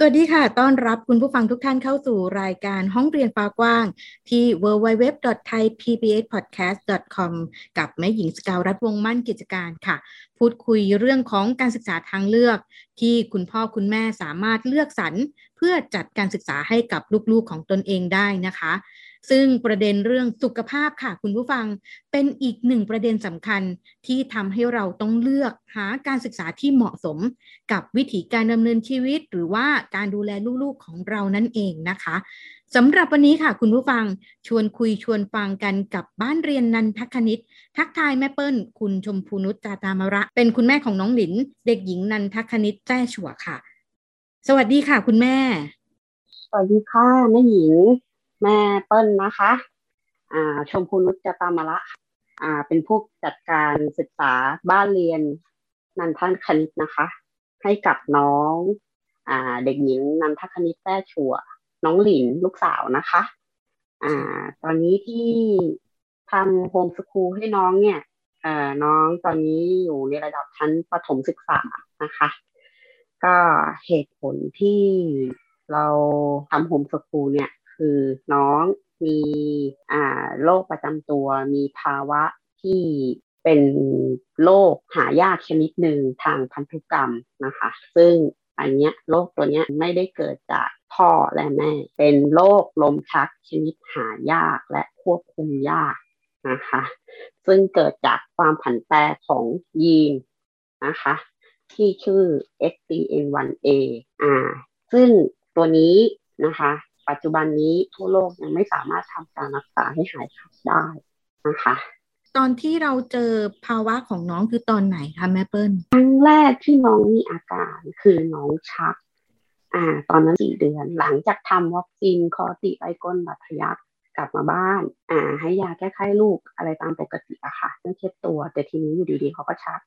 สวัสดีค่ะ ต้อนรับคุณผู้ฟังทุกท่านเข้าสู่รายการห้องเรียนฟ้ากว้าง ที่ www.thaipbspodcast.com กับแม่หญิงสกาวรัฐวงมั่นกิจการค่ะ พูดคุยเรื่องของการศึกษาทางเลือก ที่คุณพ่อคุณแม่สามารถเลือกสรรเพื่อจัดการศึกษาให้กับลูกๆของตนเองได้นะคะ ซึ่งประเด็นเรื่องสุขภาพค่ะ คุณผู้ฟังเป็นอีกหนึ่งประเด็นสำคัญที่ทำให้เราต้องเลือกหาการศึกษาที่เหมาะสม กับวิถีการดำเนินชีวิต หรือว่าการดูแลลูกๆของเรานั่นเองนะคะสำหรับวันนี้ค่ะ คุณผู้ฟังชวนคุยชวนฟังกันกับบ้านเรียนนันทคณิต ทักทายแม่เปิ้ล คุณชมพูนุชจาตามระ เป็นคุณแม่ของน้องหลิน เด็กหญิงนันทคณิตแจ้ชัวค่ะ สวัสดีค่ะ คุณแม่ สวัสดีค่ะแม่หญิง แม่เปิ้ลนะคะอ่าชมพูนุชจตามาละอ่าเป็นผู้จัดการศึกษาบ้านเรียนนันทคณิตนะคะ ให้กับน้องอ่าเด็กหญิงนันทคณิตแต้ชัวน้องหลินลูกสาวนะคะอ่าตอนนี้ที่ทำโฮมสคูลให้น้องเนี่ยเอ่อน้องตอนนี้อยู่ในระดับชั้นประถมศึกษานะคะ ก็เหตุผลที่เราทำโฮมสคูลเนี่ย คือน้องมีอ่าโรคประจำตัว มีภาวะที่เป็นโรคหายากชนิดหนึ่งทางพันธุกรรมนะคะ ซึ่งอันเนี้ยโรคตัวเนี้ยไม่ได้เกิดจากพ่อและแม่ เป็นโรคลมชักชนิดหายากและควบคุมยากนะคะ ซึ่งเกิดจากความผันแปรของยีนนะคะ ที่ชื่อ XDN1A อ่าซึ่งตัวนี้นะคะ ปัจจุบันนี้ทั่วโลกยังไม่สามารถทำการรักษาให้หายขาดได้นะคะ ตอนที่เราเจอภาวะของน้องคือตอนไหนคะแม่เปิ้ลครั้งแรกที่น้องมีอาการคือน้องชัก อ่า ตอนนั้นสี่เดือนหลังจากทำวัคซีนคอติไอก้นบัตรทยักกลับมาบ้าน อ่า ให้ยาแก้ไข้ลูกอะไรตามปกติอะค่ะต้องเช็ดตัว แต่ทีนี้อยู่ดีๆเขาก็ชัก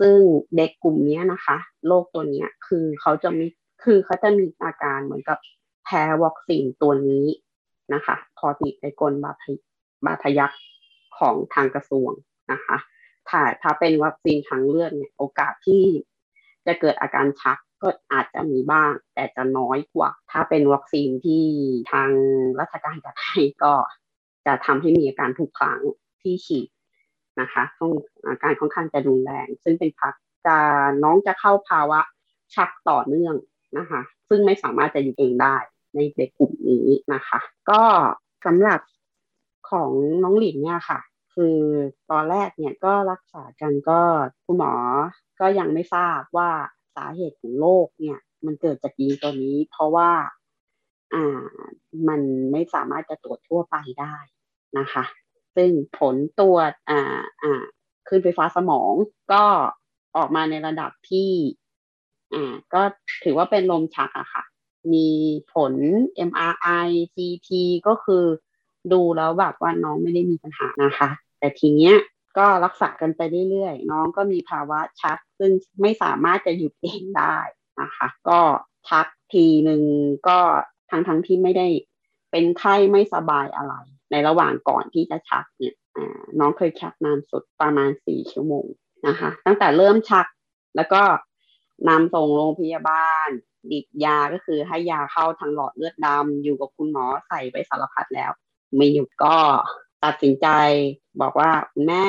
ซึ่งเด็กกลุ่มนี้นะคะ โรคตัวนี้คือเขาจะมี คือเขาจะมีอาการเหมือนกับ แพ้วัคซีนตัวนี้นะคะคอติไอกลบาทบาทยักของทางกระทรวงนะคะถ้าถ้าเป็นวัคซีนทางเลือดเนี่ยโอกาสที่จะเกิดอาการชักก็อาจจะมีบ้าง แต่จะน้อยกว่า ถ้าเป็นวัคซีนที่ทางราชการจัดให้ก็จะทำให้มีอาการทุกครั้งที่ฉีดนะคะต้องอาการค่อนข้างจะรุนแรง ซึ่งเป็นพักจะน้องจะเข้าภาวะชักต่อเนื่องนะคะ ซึ่งไม่สามารถจะอยู่เองได้ ในเด็กกลุ่มนี้นะคะ ก็สำหรับของน้องหลินเนี่ยค่ะ คือตอนแรกเนี่ยก็รักษากันก็คุณหมอก็ยังไม่ทราบว่าสาเหตุของโรคเนี่ย มันเกิดจากยีนตัวนี้ เพราะว่าอ่ามันไม่สามารถจะตรวจทั่วไปได้นะคะ ซึ่งผลตรวจอ่าอ่าขึ้นไฟฟ้าสมองก็ออกมาในระดับที่อ่าก็ถือว่าเป็นลมชักอะค่ะ มีผล MRI CT ก็คือดูแล้วแบบว่าน้องไม่ได้มีปัญหานะคะ แต่ทีเนี้ยก็รักษากันไปเรื่อยๆ น้องก็มีภาวะชัก ซึ่งไม่สามารถจะหยุดเองได้นะคะ ก็ชักทีหนึ่งก็ทั้งทั้งที่ไม่ได้เป็นไข้ไม่สบายอะไร ในระหว่างก่อนที่จะชักเนี่ยน้องเคยชักนานสุดประมาณสี่ชั่วโมงนะคะ ตั้งแต่เริ่มชักแล้วก็ นำส่งโรงพยาบาลดิดยาก็คือให้ยาเข้าทางหลอดเลือดดำอยู่กับคุณหมอใส่ไปสารพัดแล้ว ไม่หยุดก็ตัดสินใจบอกว่าแม่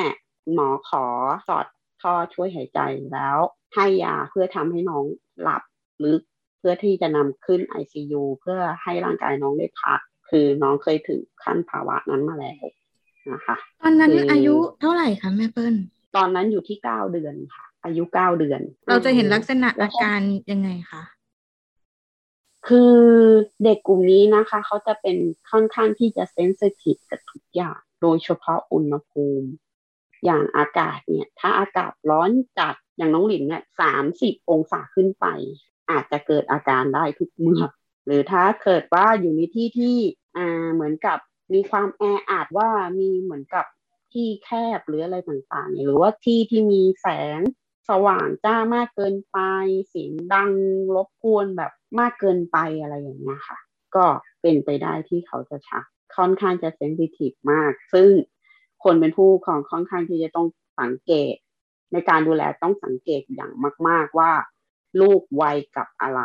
หมอขอสอดท่อช่วยหายใจแล้ว ให้ยาเพื่อทำให้น้องหลับลึกเพื่อที่จะนำขึ้น ICU เพื่อให้ร่างกายน้องได้พัก คือน้องเคยถึงขั้นภาวะนั้นมาแล้วนะคะ ตอนนั้นอายุเท่าไหร่คะแม่เปิ้ล ตอนนั้นอยู่ที่เก้าเดือนค่ะ อายุเก้าเดือน เราจะเห็นลักษณะอาการยังไงคะคือเด็กกลุ่มนี้นะคะ เขาจะเป็นค่อนข้างที่จะเซนซิทีฟกับทุกอย่าง โดยเฉพาะอุณหภูมิ อย่างอากาศเนี่ย ถ้าอากาศร้อนจัดอย่างน้องหลินเนี่ยสามสิบองศาขึ้นไป อาจจะเกิดอาการได้ทุกเมื่อ หรือถ้าเกิดว่าอยู่ในที่ที่อ่าเหมือนกับมีความแออัดว่ามีเหมือนกับทที่แคบหรืออะไรต่างๆเนี่ยหรือว่าที่ที่มีแสง สว่างจ้ามากเกินไปเสียงดังรบกวนแบบมากเกินไปอะไรอย่างเงี้ยค่ะ ก็เป็นไปได้ที่เขาจะชักค่อนข้างจะเซนซิทีฟมาก ซึ่งคนเป็นผู้ของค่อนข้างที่จะต้องสังเกต ในการดูแลต้องสังเกตอย่างมาก ๆว่า ลูกวัยกับอะไร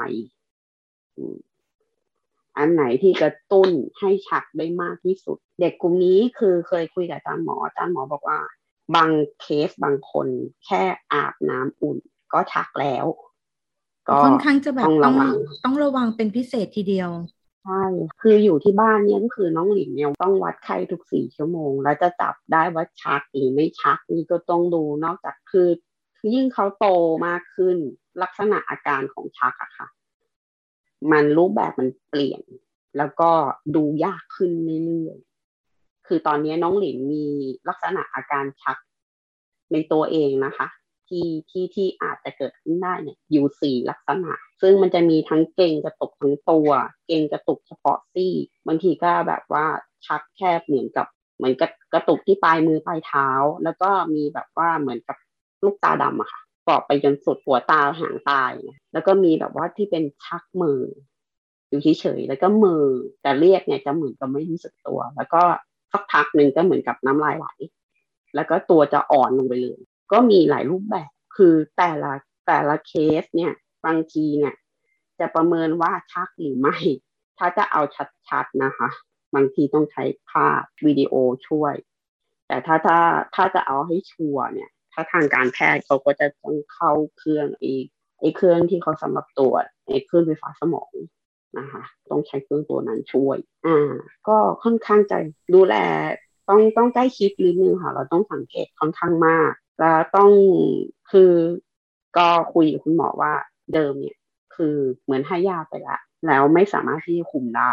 อันไหนที่กระตุ้นให้ชักได้มากที่สุด เด็กกลุ่มนี้คือเคยคุยกับอาจารย์หมออาจารย์หมอบอกว่า บางเคสบางคนแค่อาบน้ำอุ่นก็ชักแล้ว ก็ค่อนข้างจะแบบต้องต้องระวังเป็นพิเศษทีเดียวใช่คืออยู่ที่บ้านเนี่ยก็คือน้องหลินเนี่ยต้องวัดไข้ทุกสี่ชั่วโมง แล้วจะจับได้ว่าชักหรือไม่ชักนี่ก็ต้องดูนอกจากคือคือยิ่งเขาโตมากขึ้น ลักษณะอาการของชักอะค่ะ มันรูปแบบมันเปลี่ยน แล้วก็ดูยากขึ้นเรื่อยๆ คือตอนนี้น้องหลินมีลักษณะอาการชักในตัวเองนะคะ ที่ที่ที่อาจจะเกิดขึ้นได้เนี่ยอยู่สี่ลักษณะ ซึ่งมันจะมีทั้งเก่งกระตุกทั้งตัว เก่งกระตุกเฉพาะซี่บางทีก็แบบว่าชักแคบเหมือนกับเหมือนกับกระตุกที่ปลายมือปลายเท้า แล้วก็มีแบบว่าเหมือนกับลูกตาดำอะค่ะปอบไปจนสุดหัวตาหางตายแล้วก็มีแบบว่าที่เป็นชักมืออยู่เฉยๆแล้วก็มือแต่เรียกเนี่ยจะเหมือนกับไม่รู้สึกตัว แล้วก็ สักพักหนึ่งก็เหมือนกับน้ำลายไหล แล้วก็ตัวจะอ่อนลงไปเลย ก็มีหลายรูปแบบ คือแต่ละแต่ละเคสเนี่ยบางทีเนี่ย จะประเมินว่าชักหรือไม่ ถ้าจะเอาชัดๆนะคะ บางทีต้องใช้ภาพวิดีโอช่วย แต่ถ้าถ้าถ้าจะเอาให้ชัวร์เนี่ย ถ้าทางการแพทย์เขาก็จะต้องเข้าเครื่องอีกไอ้เครื่องที่เขาสำหรับตรวจไอ้เครื่องไฟฟ้าสมอง นะคะ ต้องใช้เครื่องตัวนั้นช่วย อ่า ก็ค่อนข้างจะดูแลต้องต้องใกล้ชิดนิดนึงค่ะ เราต้องสังเกตค่อนข้างมากแล้วต้องคือก็คุยกับคุณหมอว่าเดิมเนี่ย คือเหมือนให้ยาไปละ แล้วไม่สามารถที่จะคุมได้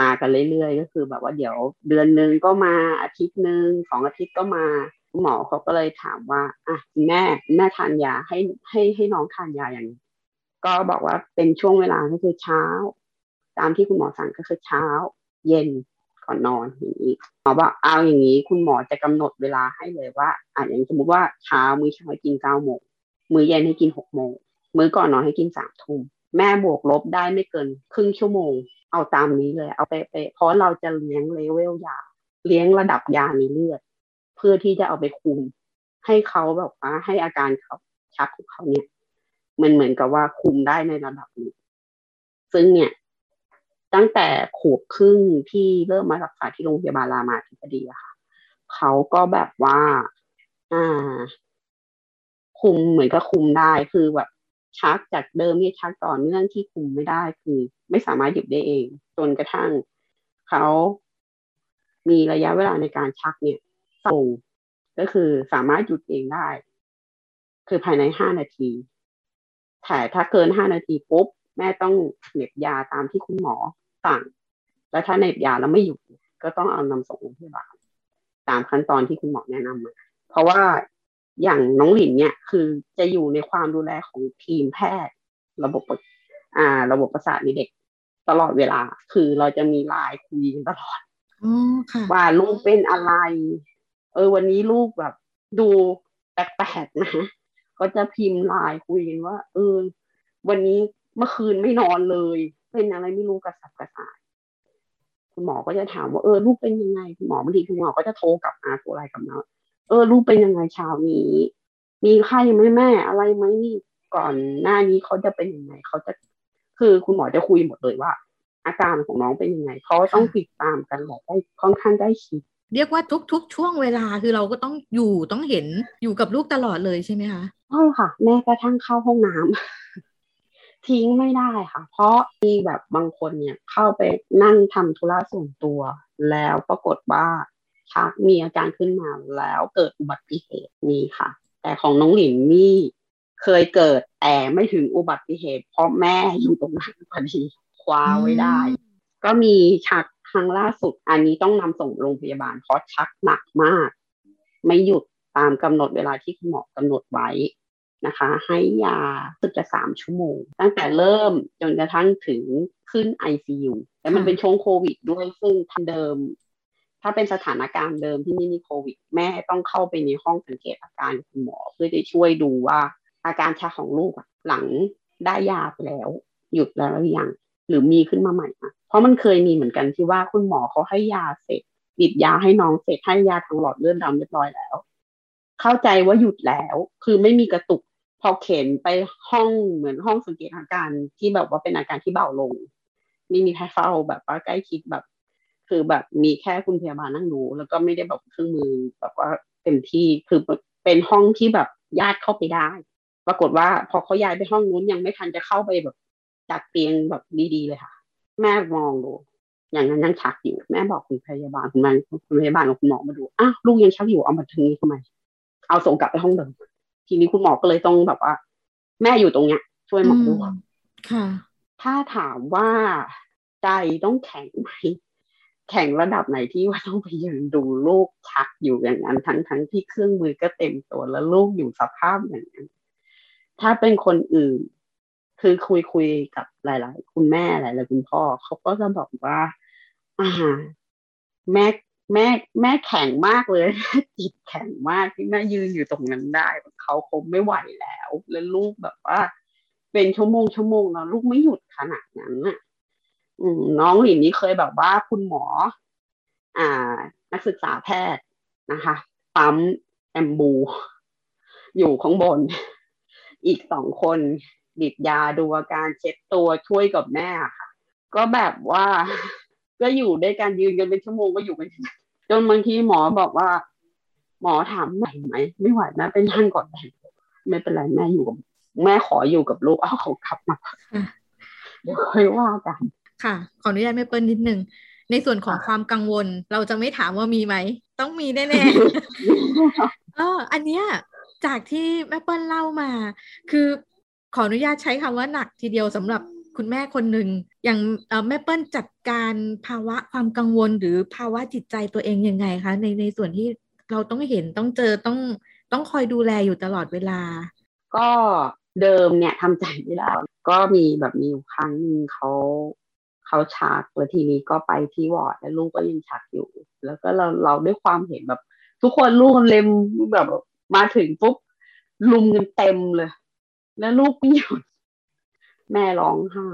มากันเรื่อยๆ ก็คือแบบว่าเดี๋ยวเดือนหนึ่งก็มาอาทิตย์หนึ่งสองอาทิตย์ก็มาคุณหมอเขาก็เลยถามว่าอะแม่แม่ทานยาให้ให้ให้น้องทานยาอย่าง ก็บอกว่าเป็นช่วงเวลาก็คือเช้า ตามที่คุณหมอสั่งก็คือเช้า เย็นก่อนนอนอย่างนี้หมอบอกเอาอย่างนี้ คุณหมอจะกำหนดเวลาให้เลยว่าอะอย่างสมมติว่าเช้ามื้อเช้ากินเก้าโมงมื้อเย็นให้กินหกโมงมื้อก่อนนอนให้กินสามทุ่มแม่บวกลบได้ไม่เกินครึ่งชั่วโมง เอาตามนี้เลย เอาไปไปเพราะเราจะเลี้ยงเลเวลยาเลี้ยงระดับยาในเลือด เพื่อที่จะเอาไปคุม ให้เขาแบบว่าให้อาการเขาชักของเขาเนี่ยมันเหมือนกับว่าคุมได้ในระดับนี้ซึ่งเนี่ย ตั้งแต่ขวบครึ่งที่เริ่มมารักษาที่โรงพยาบาลรามาธิบดีค่ะเขาก็แบบว่า อ่า คุมเหมือนกับคุมได้คือแบบชักจากเดิมที่ชักต่อเนื่องที่คุมไม่ได้คือไม่สามารถหยุดได้เอง จนกระทั่งเขามีระยะเวลาในการชักเนี่ยส่งก็คือสามารถหยุดเองได้ คือภายในห้านาทีแต่ถ้าเกินห้านาทีปุ๊บ แม่ต้องเหน็บยาตามที่คุณหมอสั่ง แล้วถ้าเหน็บยาแล้วไม่อยู่ ก็ต้องเอานำส่งโรงพยาบาลตามขั้นตอนที่คุณหมอแนะนำมา เพราะว่าอย่างน้องหลินเนี่ยคือจะอยู่ในความดูแลของทีมแพทย์ ระบบอ่า ระบบประสาทในเด็กตลอดเวลา คือเราจะมีไลน์คุยกันตลอดว่าลูกเป็นอะไร เออ วันนี้ลูกแบบ ดูแปลกๆนะก็จะพิมพ์ไลน์คุยกันว่า เออ วันนี้ เมื่อคืนไม่นอนเลย เป็นอะไรไม่รู้กระสับกระส่าย คุณหมอก็จะถามว่าเออลูกเป็นยังไงคุณหมอบางทีคุณหมอก็จะโทรกลับมาโทรอะไรกับเราเออลูกเป็นยังไงเช้านี้ มีไข้ไหมแม่อะไรไหมนี่ก่อนหน้านี้เขาจะเป็นยังไงเขาจะคือคุณหมอจะคุยหมดเลยว่า อาการของน้องเป็นยังไงเขาต้องติดตามกันแบบได้ค่อนข้างได้ชิดเรียกว่าทุกๆ ช่วงเวลาคือเราก็ต้องอยู่ต้องเห็นอยู่กับลูกตลอดเลยใช่ไหมคะใช่ค่ะ แม่กระทั่งเข้าห้องน้ำ ทิ้งไม่ได้ค่ะ เพราะมีแบบบางคนเนี่ยเข้าไปนั่งทำธุระส่วนตัว แล้วปรากฏว่าชักมีอาการขึ้นมาแล้วเกิดอุบัติเหตุนี่ค่ะ แต่ของน้องหลินนี่เคยเกิดแต่ไม่ถึงอุบัติเหตุ เพราะแม่อยู่ตรงนั้นพอดีคว้าไว้ได้ ก็มีชักครั้งล่าสุด อันนี้ต้องนำส่งโรงพยาบาลเพราะชักหนักมาก ไม่หยุดตามกำหนดเวลาที่คุณหมอกำหนดไว้ นะคะ ให้ยาสึกจะสามชั่วโมง ตั้งแต่เริ่มจนกระทั่งถึงขึ้น ICU แต่มันเป็นช่วงโควิดด้วยซึ่งทันเดิม ถ้าเป็นสถานการณ์เดิมที่ไม่มีโควิด แม่ต้องเข้าไปในห้องสังเกตอาการคุณหมอ เพื่อจะช่วยดูว่าอาการชาของลูกหลังได้ยาไปแล้ว หยุดแล้วหรือยังหรือมีขึ้นมาใหม่ะเพราะมันเคยมีเหมือนกันที่ว่าคุณหมอเขาให้ยาเสร็จบีบยาให้น้องเสร็จให้ยาทางหลอดเลือดดำเรียบร้อยแล้ว เข้าใจว่าหยุดแล้ว คือไม่มีกระตุก พอเข็นไปห้องเหมือนห้องสังเกตอาการที่แบบว่าเป็นอาการที่เบาลง ไม่มีใครเฝ้าแบบว่าใกล้ชิดแบบ คือแบบมีแค่คุณพยาบาลนั่งดูแล้วก็ไม่ได้แบบเครื่องมือแบบว่าเต็มที่คือเป็นห้องที่แบบญาติเข้าไปได้ ปรากฏว่าพอเขาย้ายไปห้องนู้นยังไม่ทันจะเข้าไปแบบจากเตียงแบบดีๆเลยค่ะ แม่มองดูอย่างนั้นยังชักอยู่แม่บอกคุณพยาบาลคุณมาคุณพยาบาลกับคุณหมอมาดูอ้าวลูกยังชักอยู่เอามาถึงนี้ทำไม เอาส่งกลับไปห้องเดิม ทีนี้คุณหมอก็เลยต้องแบบว่า แม่อยู่ตรงเนี้ย ช่วยหมอดูค่ะ ถ้าถามว่าใจต้องแข็งไหมแข็งระดับไหนที่ว่าต้องไปยืนดูลูกชักอยู่อย่างนั้นทั้งทั้งที่เครื่องมือก็เต็มตัวแล้วลูกอยู่สภาพอย่างนั้น ถ้าเป็นคนอื่น คือคุยคุยกับหลาย ๆ คุณแม่หลายๆคุณพ่อเขาก็จะบอกว่า อ่า แม่ แม่แม่แข็งมากเลยจิตแข็งมากที่แม่ยืนอยู่ตรงนั้นได้เขาคงไม่ไหวแล้ว แล้วลูกแบบว่า เป็นชั่วโมงชั่วโมงแล้วลูกไม่หยุดขนาดนั้นน่ะน้องหลินนี้เคยแบบว่าคุณหมอ อ่า นักศึกษาแพทย์นะคะปั๊มแอมบู อยู่ข้างบน อีกสองคนดิบยาดูอาการเช็ดตัวช่วยกับแม่ค่ะ ก็แบบว่าก็อยู่ด้วยกันยืนกันเป็นชั่วโมงก็อยู่กัน จนบางทีหมอบอกว่า หมอถามไหวไหม ไม่ไหวแม่เป็นท่านก่อนไม่เป็นไรแม่อยู่กับแม่ขออยู่กับลูกเอาเขากลับมาเดี๋ยวค่อยว่ากันค่ะ ขออนุญาตแม่เปิ้ลนิดนึงในส่วนของความกังวล เราจะไม่ถามว่ามีไหม ต้องมีแน่ๆเอออันเนี้ยจากที่แม่เปิ้ลเล่ามา คือขออนุญาตใช้คำว่าหนักทีเดียวสำหรับ คุณแม่คนหนึ่งอย่างแม่เปิ้ลจัดการภาวะความกังวลหรือภาวะจิตใจตัวเองยังไงคะในในส่วนที่เราต้องเห็นต้องเจอต้องต้องคอยดูแลอยู่ตลอดเวลา ก็เดิมเนี่ยทำใจไม่ได้ก็มีแบบมีครั้งหนึ่งเขาเขาชักแล้วทีนี้ก็ไปที่วอร์ดแล้วลูกก็ยังชักอยู่ แล้วก็เราเราด้วยความเห็นแบบ ทุกคนลูกเล็มแบบมาถึงปุ๊บลุมกันเต็มเลย แล้วลูกไม่หยุด แม่ร้องไห้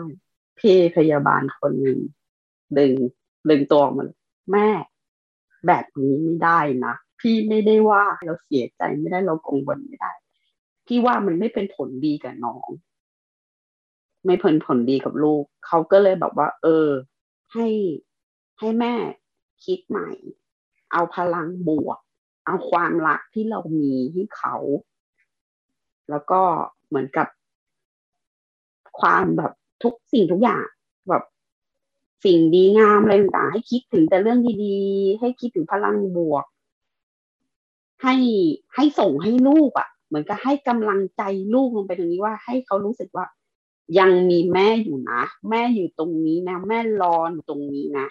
พี่พยาบาลคนหนึ่งดึงดึงตัวมันแม่ แบบนี้ไม่ได้นะพี่ไม่ได้ว่าเราเสียใจไม่ได้เรากังวลไม่ได้พี่ว่ามันไม่เป็นผลดีกับน้อง ไม่ผลผลดีกับลูกเขาก็เลยแบบว่า เออ ให้ให้แม่คิดใหม่ เอาพลังบวก เอาความรักที่เรามีให้เขา แล้วก็เหมือนกับ ความแบบทุกสิ่งทุกอย่างแบบสิ่งดีงามอะไรต่างๆให้คิดถึงแต่เรื่องดีๆ ให้คิดถึงพลังบวก ให้ให้ส่งให้ลูกอะ่ะ เหมือนกับให้กำลังใจลูกลงไปตรงนี้ว่า ให้เขารู้สึกว่า ยังมีแม่อยู่นะ แม่อยู่ตรงนี้นะ แม่รออยู่ตรงนี้นะ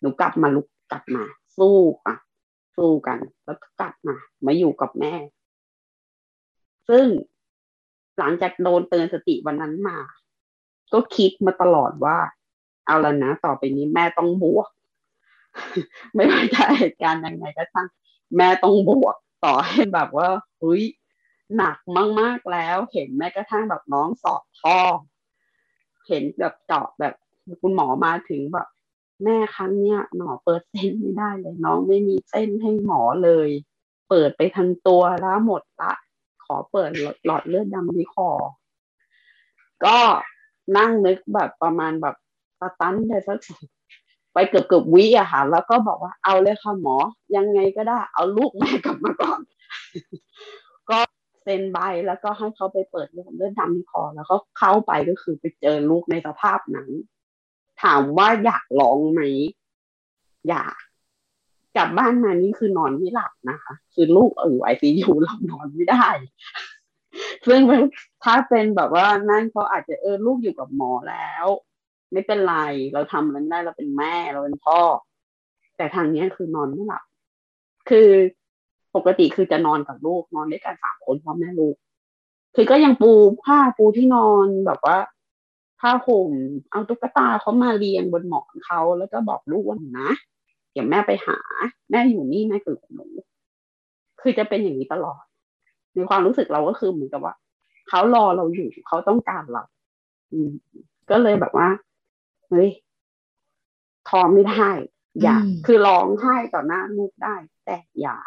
หนูกลับมาลุกกลับมา สู้อะ สู้กัน แล้วกลับมามาอยู่กับแม่ ซึ่ง หลังจากโดนเตือนสติวันนั้นมา ก็คิดมาตลอดว่า เอาละนะ ต่อไปนี้แม่ต้องบวก ไม่ว่าจะเหตุการณ์ยังไงก็ช่างแม่ต้องบวก ต่อให้แบบว่าเฮ้ยหนักมากๆแล้ว เห็นแม้กระทั่งแบบน้องสอบท่อ เห็นแบบเจาะแบบคุณหมอมาถึงแบบแม่ครั้งเนี้ยหมอเปิดเส้นไม่ได้เลย น้องไม่มีเส้นให้หมอเลย เปิดไปทั้งตัวแล้วหมดละ อเปิดหลอดเลือดดำที่คอ ก็นั่งนึกแบบประมาณแบบสตันไปสักไปเกือบเกือบวิอะค่ะ แล้วก็บอกว่าเอาเลยค่ะหมอ ยังไงก็ได้ เอาลูกแม่กลับมาก่อน ก็เซ็นใบแล้วก็ให้เขาไปเปิดเรื่องเลือดดำที่คอ แล้วก็เข้าไปก็คือไปเจอลูกในสภาพนั้น ถามว่าอยากร้องไหม อยาก กลับบ้านมานี่คือนอนไม่หลับนะคะ คือลูกเออไอซียูเรานอนไม่ได้ ซึ่งถ้าเป็นแบบว่านั่นเขาอาจจะเออลูกอยู่กับหมอแล้ว ไม่เป็นไรเราทำอะไรไม่ได้เราเป็นแม่เราเป็นพ่อ แต่ทางนี้คือนอนไม่หลับ คือปกติคือจะนอนกับลูกนอนด้วยกันสามคนพ่อแม่ลูก คือก็ยังปูผ้าปูที่นอนแบบว่าผ้าห่มเอาตุ๊กตาเขามาเรียงบนหมอนเขาแล้วก็บอกลูกว่านะ เดี๋ยวแม่ไปหา แม่อยู่นี่แม่อยู่กับหนู คือจะเป็นอย่างนี้ตลอด ในความรู้สึกเราก็คือเหมือนกับว่าเขารอเราอยู่เขาต้องการเรา อืม ก็เลยแบบว่าเฮ้ยท้อไม่ได้ อย่าอืมคือร้องไห้ต่อหน้าลูกได้ แต่อย่า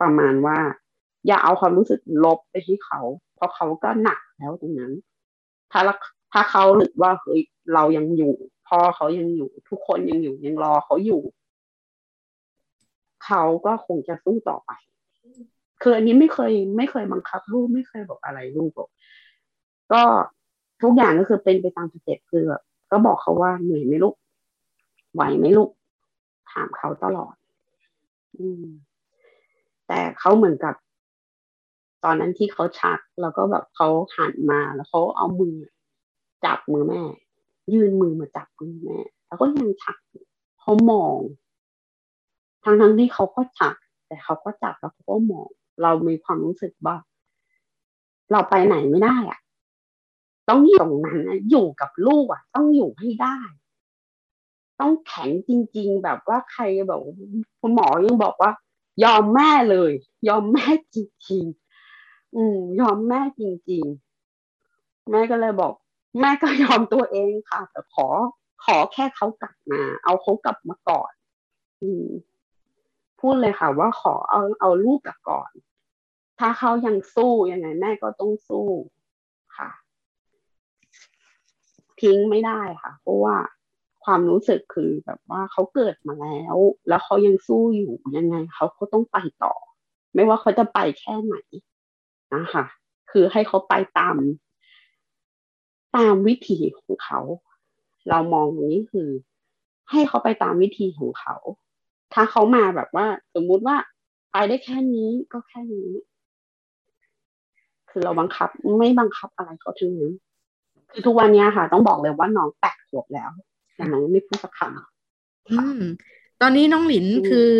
ประมาณว่า อย่าเอาความรู้สึกลบไปที่เขา เพราะเขาก็หนักแล้วตรงนั้น ถ้าละถ้าเขาหรือว่าเฮ้ยเรายังอยู่พ่อเขายังอยู่ ทุกคนยังอยู่ยังรอเขาอยู่ เขาก็คงจะสู้ต่อไปคืออันนี้ไม่เคยไม่เคยบังคับลูกไม่เคยบอกอะไรลูกหรอกก็ทุกอย่างก็คือเป็นไปตามสเต็ปคือแบบก็บอกเขาว่าเหนื่อยไหมลูกไหวไหมลูกถามเขาตลอด อืม แต่เขาเหมือนกับ ตอนนั้นที่เขาชัก แล้วก็แบบเขาหันมาแล้วเขาเอามือจับมือแม่ ยื่นมือมาจับมือแม่ แล้วก็ยังชักเขามอง ทั้งทั้งๆที่เขาก็ชักแต่เขาก็จับแล้วเขาก็มองเรามีความรู้สึกว่าเราไปไหนไม่ได้อะต้องอยู่ตรงนั้นนะอยู่กับลูกอะ ต้องอยู่ให้ได้ ต้องแข็งจริง ๆ แบบว่าใครแบบคุณหมอยังบอกว่า ยอมแม่เลย ยอมแม่จริงๆอืม ยอมแม่จริง ๆ แม่ก็เลยบอก แม่ก็ยอมตัวเองค่ะแต่ขอขอแค่เขากลับมา เอาเขากลับมาก่อน อืม พูดเลยค่ะว่าขอเอาเอาลูกกลับก่อน ถ้าเขายังสู้ยังไงแม่ก็ต้องสู้ค่ะ ทิ้งไม่ได้ค่ะ เพราะว่าความรู้สึกคือแบบว่าเขาเกิดมาแล้ว แล้วเขายังสู้อยู่ยังไงเขาก็ต้องไปต่อ ไม่ว่าเขาจะไปแค่ไหนนะคะคือให้เขาไปตาม ตามวิธีของเขา เรามองอย่างนี้คือ ให้เขาไปตามวิธีของเขา ถ้าเขามาแบบว่า สมมุติว่าไปได้แค่นี้ก็แค่นี้ คือเราบังคับไม่บังคับอะไรเขาทั้งนั้นคือทุกวันเนี้ยค่ะ ต้องบอกเลยว่าน้องแปดขวบแล้วแต่น้องไม่พูดสักคำอืมตอนนี้น้องหลินอืมคือ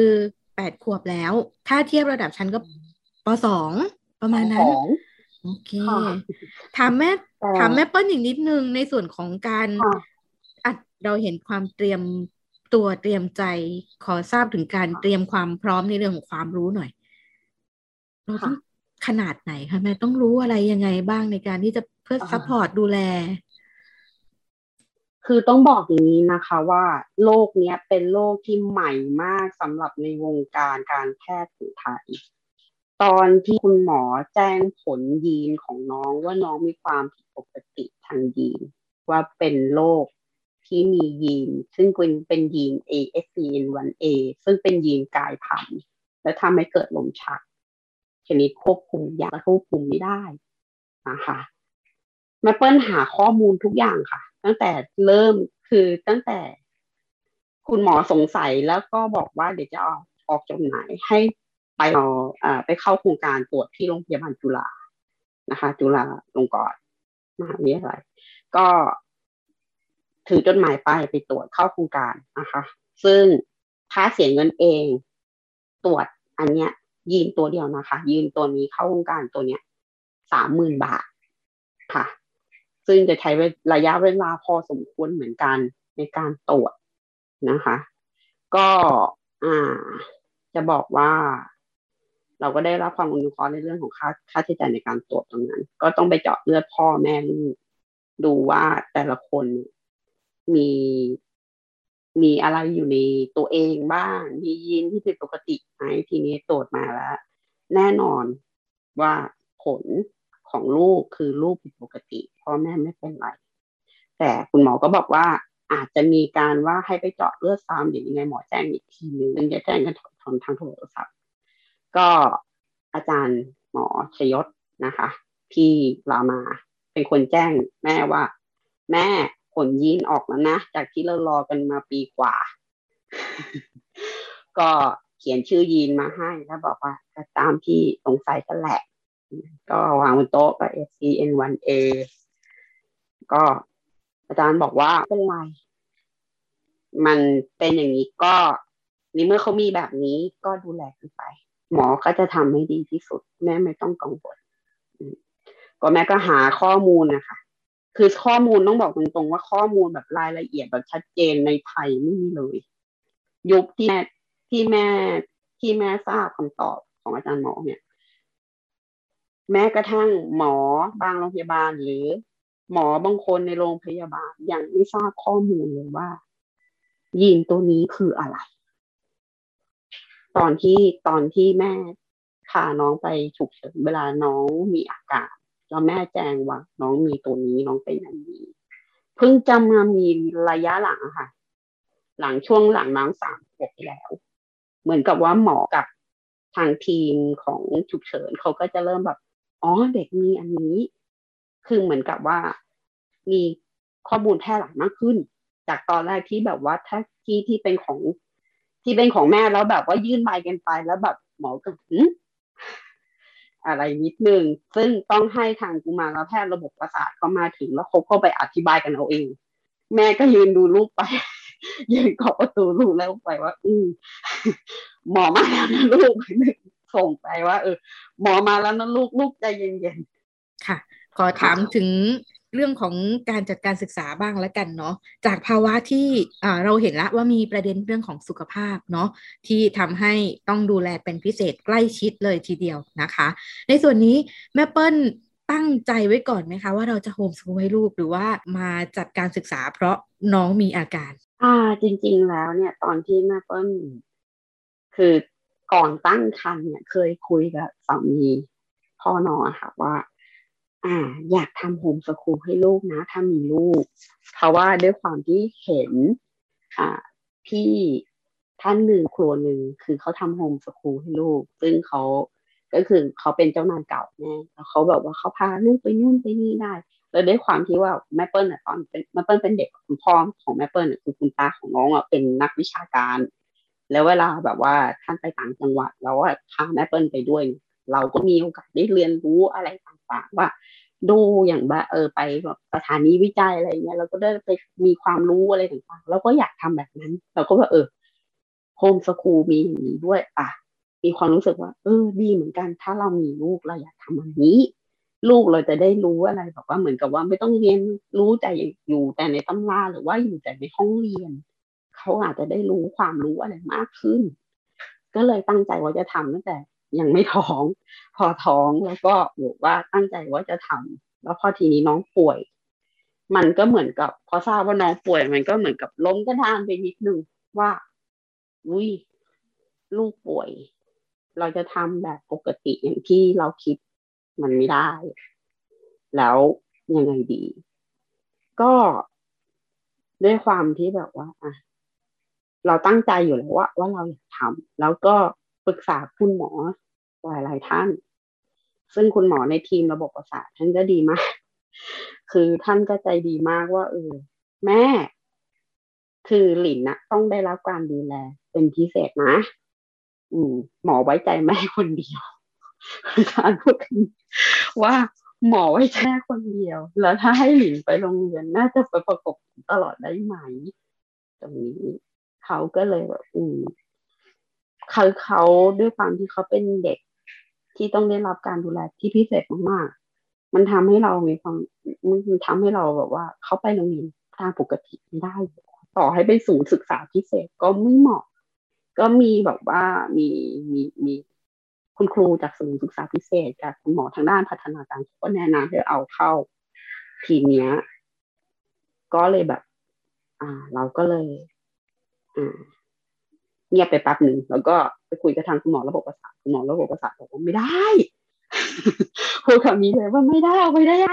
แปดขวบแล้ว ถ้าเทียบระดับชั้นก็ปสองประมาณนั้นของโอเคค่ะถามแม่แต่ถามแม่เปิ้ลอีกนิดนึงในส่วนของการค่ะอะเราเห็นความเตรียม ตัวเตรียมใจขอทราบถึงการเตรียมความพร้อมในเรื่องของความรู้หน่อย เราต้องขนาดไหนคะแม่ต้องรู้อะไรยังไงบ้างในการที่จะเพื่อ support ดูแล คือต้องบอกอย่างนี้นะคะว่าโรคเนี้ยเป็นโรคที่ใหม่มากสำหรับในวงการการแพทย์ของไทยตอนที่คุณหมอแจ้งผลยีนของน้องว่าน้องมีความผิดปกติทางยีน ว่าเป็นโรค ที่มียีน ซึ่งเป็นเป็นยีน ASCN1A ซึ่งเป็นยีนกลายพันธุ์และทำให้เกิดลมชัก ชนิดควบคุมยาควบคุมไม่ได้นะคะม่เปิ้ลหาข้อมูลทุกอย่างค่ะ ตั้งแต่เริ่มคือตั้งแต่คุณหมอสงสัยแล้วก็บอกว่าเดี๋ยวจะออกออกจดหมายให้ไปเออ่าไปเข้าโครงการตรวจที่โรงพยาบาลจุฬานะคะ จุฬาลงกรณ์มหาวิทยาลัยก็ ถือจดหมายไปไปตรวจเข้าโครงการนะคะ ซึ่งถ้าเสียเงินเองตรวจอันเนี้ยยีนตัวเดียวนะคะยีนตัวนี้เข้าโครงการตัวเนี้ยสามหมื่นบาทค่ะ ซึ่งจะใช้ระยะเวลาพอสมควรเหมือนกันในการตรวจนะคะ ก็อ่าจะบอกว่า เราก็ได้รับความอนุเคราะห์ในเรื่องของค่าค่าใช้จ่ายในการตรวจตรงนั้น ก็ต้องไปเจาะเลือดพ่อแม่ลูกดูว่าแต่ละคน มีมีอะไรอยู่ในตัวเองบ้าง มียีนที่ผิดปกติไหมทีนี้ตรวจมาแล้ว แน่นอนว่าผลของลูกคือลูกผิดปกติพ่อแม่ไม่เป็นไร แต่คุณหมอก็บอกว่าอาจจะมีการว่าให้ไปเจาะเลือดซ้ำเดี๋ยวยังไงหมอแจ้งอีกทีนึงซึ่งจะแจ้งกันทางทางโทรศัพท์ ก็อาจารย์หมอชยศนะคะ ที่รามา เป็นคนแจ้งแม่ว่า แม่ ผลยีนออกแล้วนะ จากที่เรารอกันมาปีกว่า ก็เขียนชื่อยีนมาให้แล้วบอกว่าตามที่สงสัยกันแหละ ก็วางบนโต๊ะก็ SCN1A ก็อาจารย์บอกว่าเป็นไร มันเป็นอย่างนี้ก็ในเมื่อเขามีแบบนี้ก็ดูแลกันไป หมอก็จะทำให้ดีที่สุด แม่ไม่ต้องกังวลก็แม่ก็หาข้อมูลนะคะ คือข้อมูลต้องบอกตรงๆว่าข้อมูลแบบรายละเอียดแบบชัดเจนในไทยไม่มีเลย ยุคที่แม่ที่แม่ที่แม่ทราบคำตอบของอาจารย์หมอเนี่ย แม้กระทั่งหมอบางโรงพยาบาลหรือ หมอบางคนในโรงพยาบาลยังไม่ทราบข้อมูลเลยว่า ยีนตัวนี้คืออะไร ตอนที่ตอนที่แม่พาน้องไปฉุกเฉินเวลาน้องมีอาการ แล้วแม่แจ้งว่าน้องมีตัวนี้น้องเป็นอย่างนี้เพิ่งจะมามีระยะหลังค่ะ หลังช่วงหลังน้ำสามขวบแล้ว เหมือนกับว่าหมอกับทางทีมของฉุกเฉินเขาก็จะเริ่มแบบอ๋อเด็กมีอันนี้ คือเหมือนกับว่ามีข้อมูลแพร่หลายมากขึ้น จากตอนแรกที่แบบว่าถ้าที่ที่เป็นของที่เป็นของแม่แล้วแบบว่ายื่นใบกันไปแล้วแบบหมอก็ อะไรนิดนึง ซึ่งต้องให้ทางกุมารแพทย์ระบบประสาทเขามาถึงแล้วเขาก็ไปอธิบายกันเอาเอง แม่ก็ยืนดูลูกไป ยืนเกาะประตูลูกแล้วไปว่า อืมหมอมาแล้วนะลูกส่งไปว่า เออ หมอมาแล้วนะลูกลูกใจเย็นๆค่ะ ขอถามถึง เรื่องของการจัดการศึกษาบ้างแล้วกันเนาะจากภาวะที่เราเห็นแล้วว่ามีประเด็นเรื่องของสุขภาพเนาะที่ทำให้ต้องดูแลเป็นพิเศษใกล้ชิดเลยทีเดียวนะคะ ในส่วนนี้แม่เปิ้ลตั้งใจไว้ก่อนไหมคะว่าเราจะโฮมสกูลให้ลูกหรือว่ามาจัดการศึกษาเพราะน้องมีอาการ อ่าจริง ๆ แล้วเนี่ย ตอนที่แม่เปิ้ลคือก่อนตั้งครรภ์เนี่ยเคยคุยกับสามีพ่อน้องค่ะว่า อ่าอยากทำโฮมสคูลให้ลูกนะ ถ้ามีลูก เพราะว่าด้วยความที่เห็นอ่าพี่ท่านหนึ่งครัวหนึ่งคือเขาทำโฮมสคูลให้ลูก ซึ่งเขาก็คือเขาเป็นเจ้านายเก่าแน่แล้วเขาแบบว่าเขาพาลูกไปนู่นไปนี่ได้แล้วด้วยความที่ว่าแม่เปิ้ลเนี่ยตอนเป็นแม่เปิ้ลเป็นเด็กคุณพ่อของแม่เปิ้ลเนี่ยคือคุณตาของน้องอะเป็นนักวิชาการ แล้วเวลาแบบว่าท่านไปต่างจังหวัดเราก็พาแม่เปิ้ลไปด้วย เราก็มีโอกาสได้เรียนรู้อะไรต่างๆ ว่าดูอย่างแบบเออไปแบบสถานีวิจัยอะไรเงี้ยเราก็ได้ไปมีความรู้อะไรต่างๆเราก็อยากทำแบบนั้น เราก็ว่าเออโฮมสคูลมีอย่างนี้ด้วย อะ มีความรู้สึกว่า เออ ดีเหมือนกัน ถ้าเรามีลูกเราอยากทำอันนี้ ลูกเราจะได้รู้อะไรแบบว่าเหมือนกับว่าไม่ต้องเรียนรู้แต่อยู่แต่ในตำราหรือว่าอยู่แต่ในห้องเรียน เขาอาจจะได้รู้ความรู้อะไรมากขึ้น ก็เลยตั้งใจว่าจะทำตั้งแต่ ยังไม่ท้อง พอท้องแล้วก็บอกว่าตั้งใจว่าจะทำแล้วพอทีนี้น้องป่วย มันก็เหมือนกับ พอทราบว่าน้องป่วย มันก็เหมือนกับล้มกระดานไปนิดนึงว่าอุ้ยลูกป่วย เราจะทำแบบปกติอย่างที่เราคิดมันไม่ได้ แล้วยังไงดี ก็ด้วยความที่แบบว่าอะเราตั้งใจอยู่แล้วว่าว่าเราอยากทำแล้วก็ ปรึกษาคุณหมอหลายหลายท่าน ซึ่งคุณหมอในทีมระบบประสาทท่านก็ดีมาก คือท่านก็ใจดีมากว่าเออแม่ คือหลินนะต้องได้รับการดูแล เป็นพิเศษนะ อืม หมอไว้ใจแม่คนเดียวการพูดว่าหมอไว้แค่คนเดียว แล้วถ้าให้หลินไปโรงเรียนน่าจะไปประกบตลอดได้ไหม ตรงนี้ เขาก็เลยแบบอืม เขาเขาด้วยความที่เขาเป็นเด็กที่ต้องได้รับการดูแลที่พิเศษมากๆ มันทำให้เรามีความมันทำให้เราแบบว่า เขาไปโรงเรียนตามปกติไม่ได้ ต่อให้ไปศูนย์ศึกษาพิเศษก็ไม่เหมาะ ก็มีแบบว่ามีมีมีคุณครูจากศูนย์ศึกษาพิเศษกับคุณหมอทางด้านพัฒนาการก็แนะนำให้เอาเข้าทีเนี้ย ก็เลยแบบ อ่า เราก็เลย อ่า เงียบไปแป๊บหนึ่งแล้วก็ไปคุยกับทางคุณหมอระบบประสาทคุณหมอระบบประสาทบอกว่าไม่ได้พูดคำนี้เลยว่าไม่ได้ไม่ได้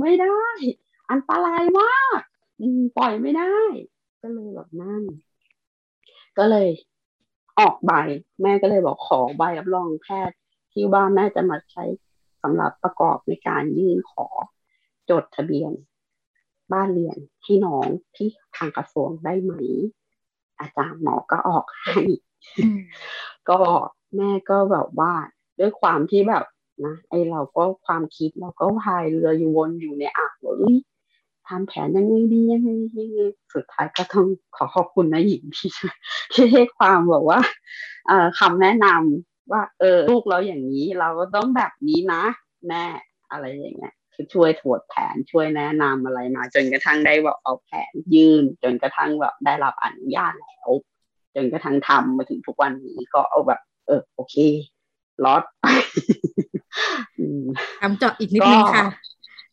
ไม่ได้ อันตรายมากปล่อยไม่ได้ ก็เลยแบบนั่น ก็เลย ออกใบ แม่ก็เลยบอกขอใบรับรองแพทย์ที่ว่าแม่จะมาใช้สำหรับประกอบในการยื่นขอจดทะเบียน บ้านเรียนให้น้องที่ทางกระทรวงได้ไหม อาจารย์หมอก็ออกให้ ก็แม่ก็แบบว่า ด้วยความที่แบบนะไอเราก็ความคิดเราก็พายเรืออยู่วนอยู่ในอ่างว่าทำแผนยังไงดียังไงดีสุดท้ายก็ต้องขอขอบคุณนะหญิงที่ที่ให้ความแบบว่าคำแนะนำว่า เออลูกเราอย่างนี้เราก็ต้องแบบนี้นะ แม่อะไรอย่างเงี้ยคือ ช่วยถวดแผนช่วยแนะนำอะไรมา จนกระทั่งได้แบบเอาแผนยื่น จนกระทั่งแบบได้รับอนุญาตแล้ว จนกระทั่งทำมาถึงทุกวันนี้ก็เอาแบบ เออโอเคลอดไปทำเจาะอีกนิดนึงค่ะ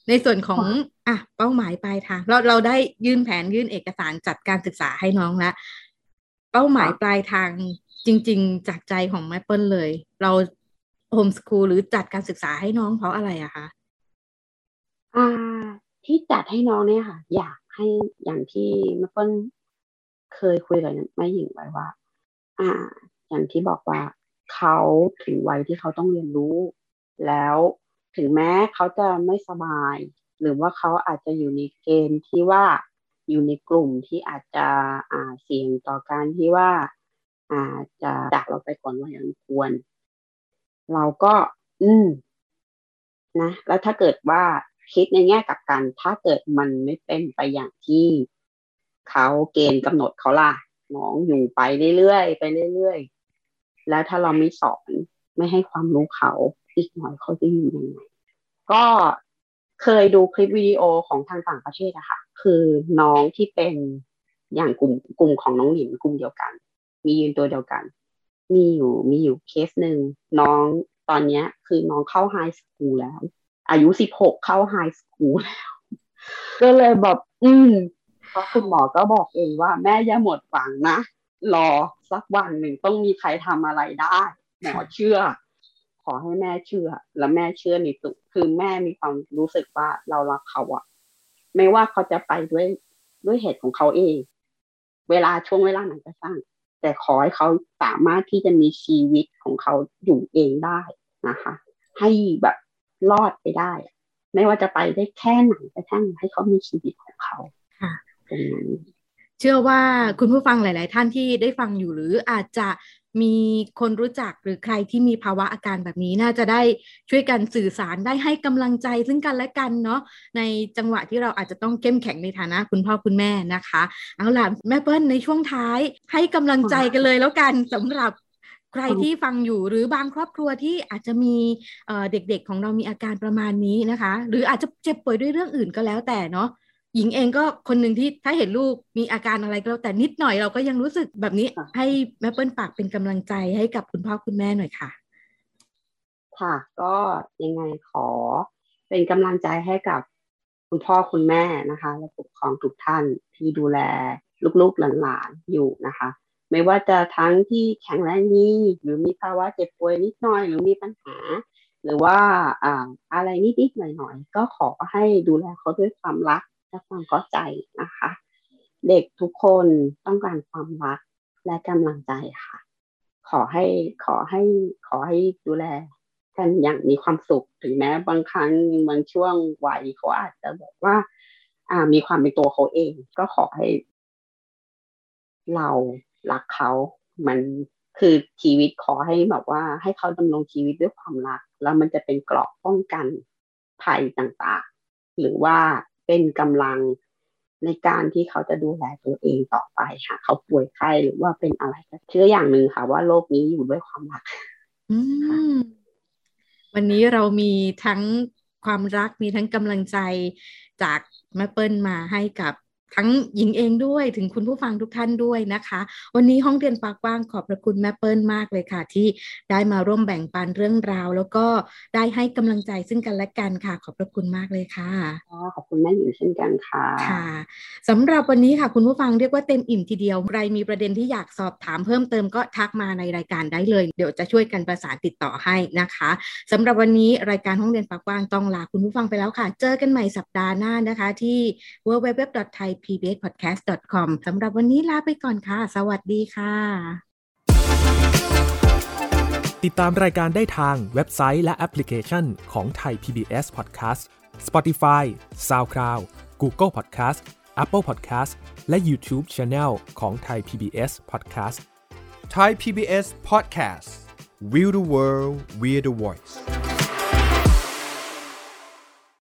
ในส่วนของอะเป้าหมายปลายทางเราเราได้ยื่นแผนยื่นเอกสารจัดการศึกษาให้น้องแล้วเป้าหมายปลายทางจริง ๆ จากใจของแม่เปิ้ลเลย เราโฮมสคูลหรือจัดการศึกษาให้น้องเพราะอะไรอะคะ อ่า ที่จัดให้น้องเนี่ยค่ะ อยากให้อย่างที่แม่เปิ้ลเคยคุยกับแม่หญิงไว้ว่า อ่า อย่างที่บอกว่าเขาถึงวัยที่เขาต้องเรียนรู้ แล้วถึงแม้เขาจะไม่สบาย หรือว่าเขาอาจจะอยู่ในเกณฑ์ที่ว่าอยู่ในกลุ่มที่อาจจะอ่าเสี่ยงต่อการที่ว่าอาจจะจากเราไปก่อนวัยอันควร เราก็ อืมนะ แล้วถ้าเกิดว่า คิดในแง่กับการถ้าเกิดมันไม่เป็นไปอย่างที่เขาเกณฑ์กำหนดเขาล่ะน้องอยู่ไปเรื่อยๆไปเรื่อยๆแล้วถ้าเราไม่สอนไม่ให้ความรู้เขาอีกหน่อยเขาจะอยู่ยังไงก็เคยดูคลิปวิดีโอของทางต่างประเทศอะค่ะ คือน้องที่เป็นอย่างกลุ่มกลุ่มของน้องหลินกลุ่มเดียวกัน มียีนตัวเดียวกัน มีอยู่มีอยู่เคสหนึ่งน้องตอนนี้คือน้องเข้า high school แล้ว อายุสิบหกเข้า high school แล้วก็เลยแบบอืมเพราะคุณหมอก็บอกเองว่า แม่อย่าหมดหวังนะ รอสักวันหนึ่งต้องมีใครทำอะไรได้ หมอเชื่อ ขอให้แม่เชื่อ และแม่เชื่อในตุคือแม่มีความรู้สึกว่าเรารักเขาอะไม่ว่าเขาจะไปด้วยด้วยเหตุของเขาเอง เวลาช่วงเวลาไหนก็สร้างแต่ขอให้เขาสามารถที่จะมีชีวิตของเขาอยู่เองได้นะคะ ให้แบบ รอดไปได้ ไม่ว่าจะไปได้แค่ไหนก็ช่างให้เขามีชีวิตของเขาค่ะเชื่อว่าคุณผู้ฟังหลาย ๆ ท่านที่ได้ฟังอยู่หรืออาจจะมีคนรู้จักหรือใครที่มีภาวะอาการแบบนี้น่าจะได้ช่วยกันสื่อสารได้ให้กำลังใจซึ่งกันและกันเนาะในจังหวะที่เราอาจจะต้องเข้มแข็งในฐานะคุณพ่อคุณแม่นะคะ เอาล่ะแม่เปิ้ลในช่วงท้ายให้กำลังใจกันเลยแล้วกันสำหรับ ใครที่ฟังอยู่หรือบางครอบครัวที่อาจจะมีเด็กๆของเรามีอาการประมาณนี้นะคะ หรืออาจจะเจ็บป่วยด้วยเรื่องอื่นก็แล้วแต่เนาะหญิงเองก็คนหนึ่งที่ถ้าเห็นลูกมีอาการอะไรก็แล้วแต่นิดหน่อยเราก็ยังรู้สึกแบบนี้ให้แม่เปิ้ลฝากเป็นกำลังใจให้กับคุณพ่อคุณแม่หน่อยค่ะ ค่ะก็ยังไงขอเป็นกำลังใจให้กับคุณพ่อคุณแม่นะคะและปกครองทุกท่านที่ดูแลลูกๆหลานๆอยู่นะคะ ไม่ว่าจะทั้งที่แข็งแรงดีหรือมีภาวะเจ็บป่วยนิดหน่อย หรือมีปัญหา หรือว่าอ่าอะไรนิดๆหน่อยๆก็ขอให้ดูแลเขาด้วยความรักและความเข้าใจนะคะ เด็กทุกคนต้องการความรักและกำลังใจค่ะ ขอให้ขอให้ขอให้ดูแลกันอย่างมีความสุขถึงแม้บางครั้งบางช่วงวัยเขาอาจจะบอกว่า อ่ามีความเป็นตัวเขาเอง ก็ขอให้เรา รักเขามันคือชีวิตขอให้แบบว่า ให้เขาดำรงชีวิตด้วยความรัก แล้วมันจะเป็นเกราะป้องกันภัยต่างๆ หรือว่าเป็นกำลังในการที่เขาจะดูแลตัวเองต่อไปค่ะ เขาป่วยไข้หรือว่าเป็นอะไรเชื่ออย่างหนึ่งค่ะ ว่าโลกนี้อยู่ด้วยความรักวันนี้เรามีทั้งความรักมีทั้งกำลังใจจากแม่เปิ้ลมาให้กับ ทั้งหญิงเองด้วยถึงคุณผู้ฟังทุกท่านด้วยนะคะ วันนี้ห้องเรียนปากกว้างขอบพระคุณแม่เปิ้ลมากเลยค่ะ ที่ได้มาร่วมแบ่งปันเรื่องราว แล้วก็ได้ให้กำลังใจซึ่งกันและกันค่ะ ขอบพระคุณมากเลยค่ะขอบคุณแม่หญิงเช่นกันค่ะค่ะสำหรับวันนี้ค่ะ คุณผู้ฟังเรียกว่าเต็มอิ่มทีเดียวใครมีประเด็นที่อยากสอบถามเพิ่มเติมก็ทักมาในรายการได้เลย เดี๋ยวจะช่วยกันประสานติดต่อให้นะคะสำหรับวันนี้รายการห้องเรียนปากกว้างต้องลาคุณผู้ฟังไปแล้วค่ะ เจอกันใหม่สัปดาห์หน้านะคะที่ www.thai pbspodcast.com สำหรับวันนี้ลาไปก่อนค่ะ สวัสดีค่ะ ติดตามรายการได้ทางเว็บไซต์และแอปพลิเคชันของไทย PBS Podcast Spotify SoundCloud Google Podcast Apple Podcast และ YouTube Channel ของไทย PBS Podcast Thai PBS Podcast We the World We the Voice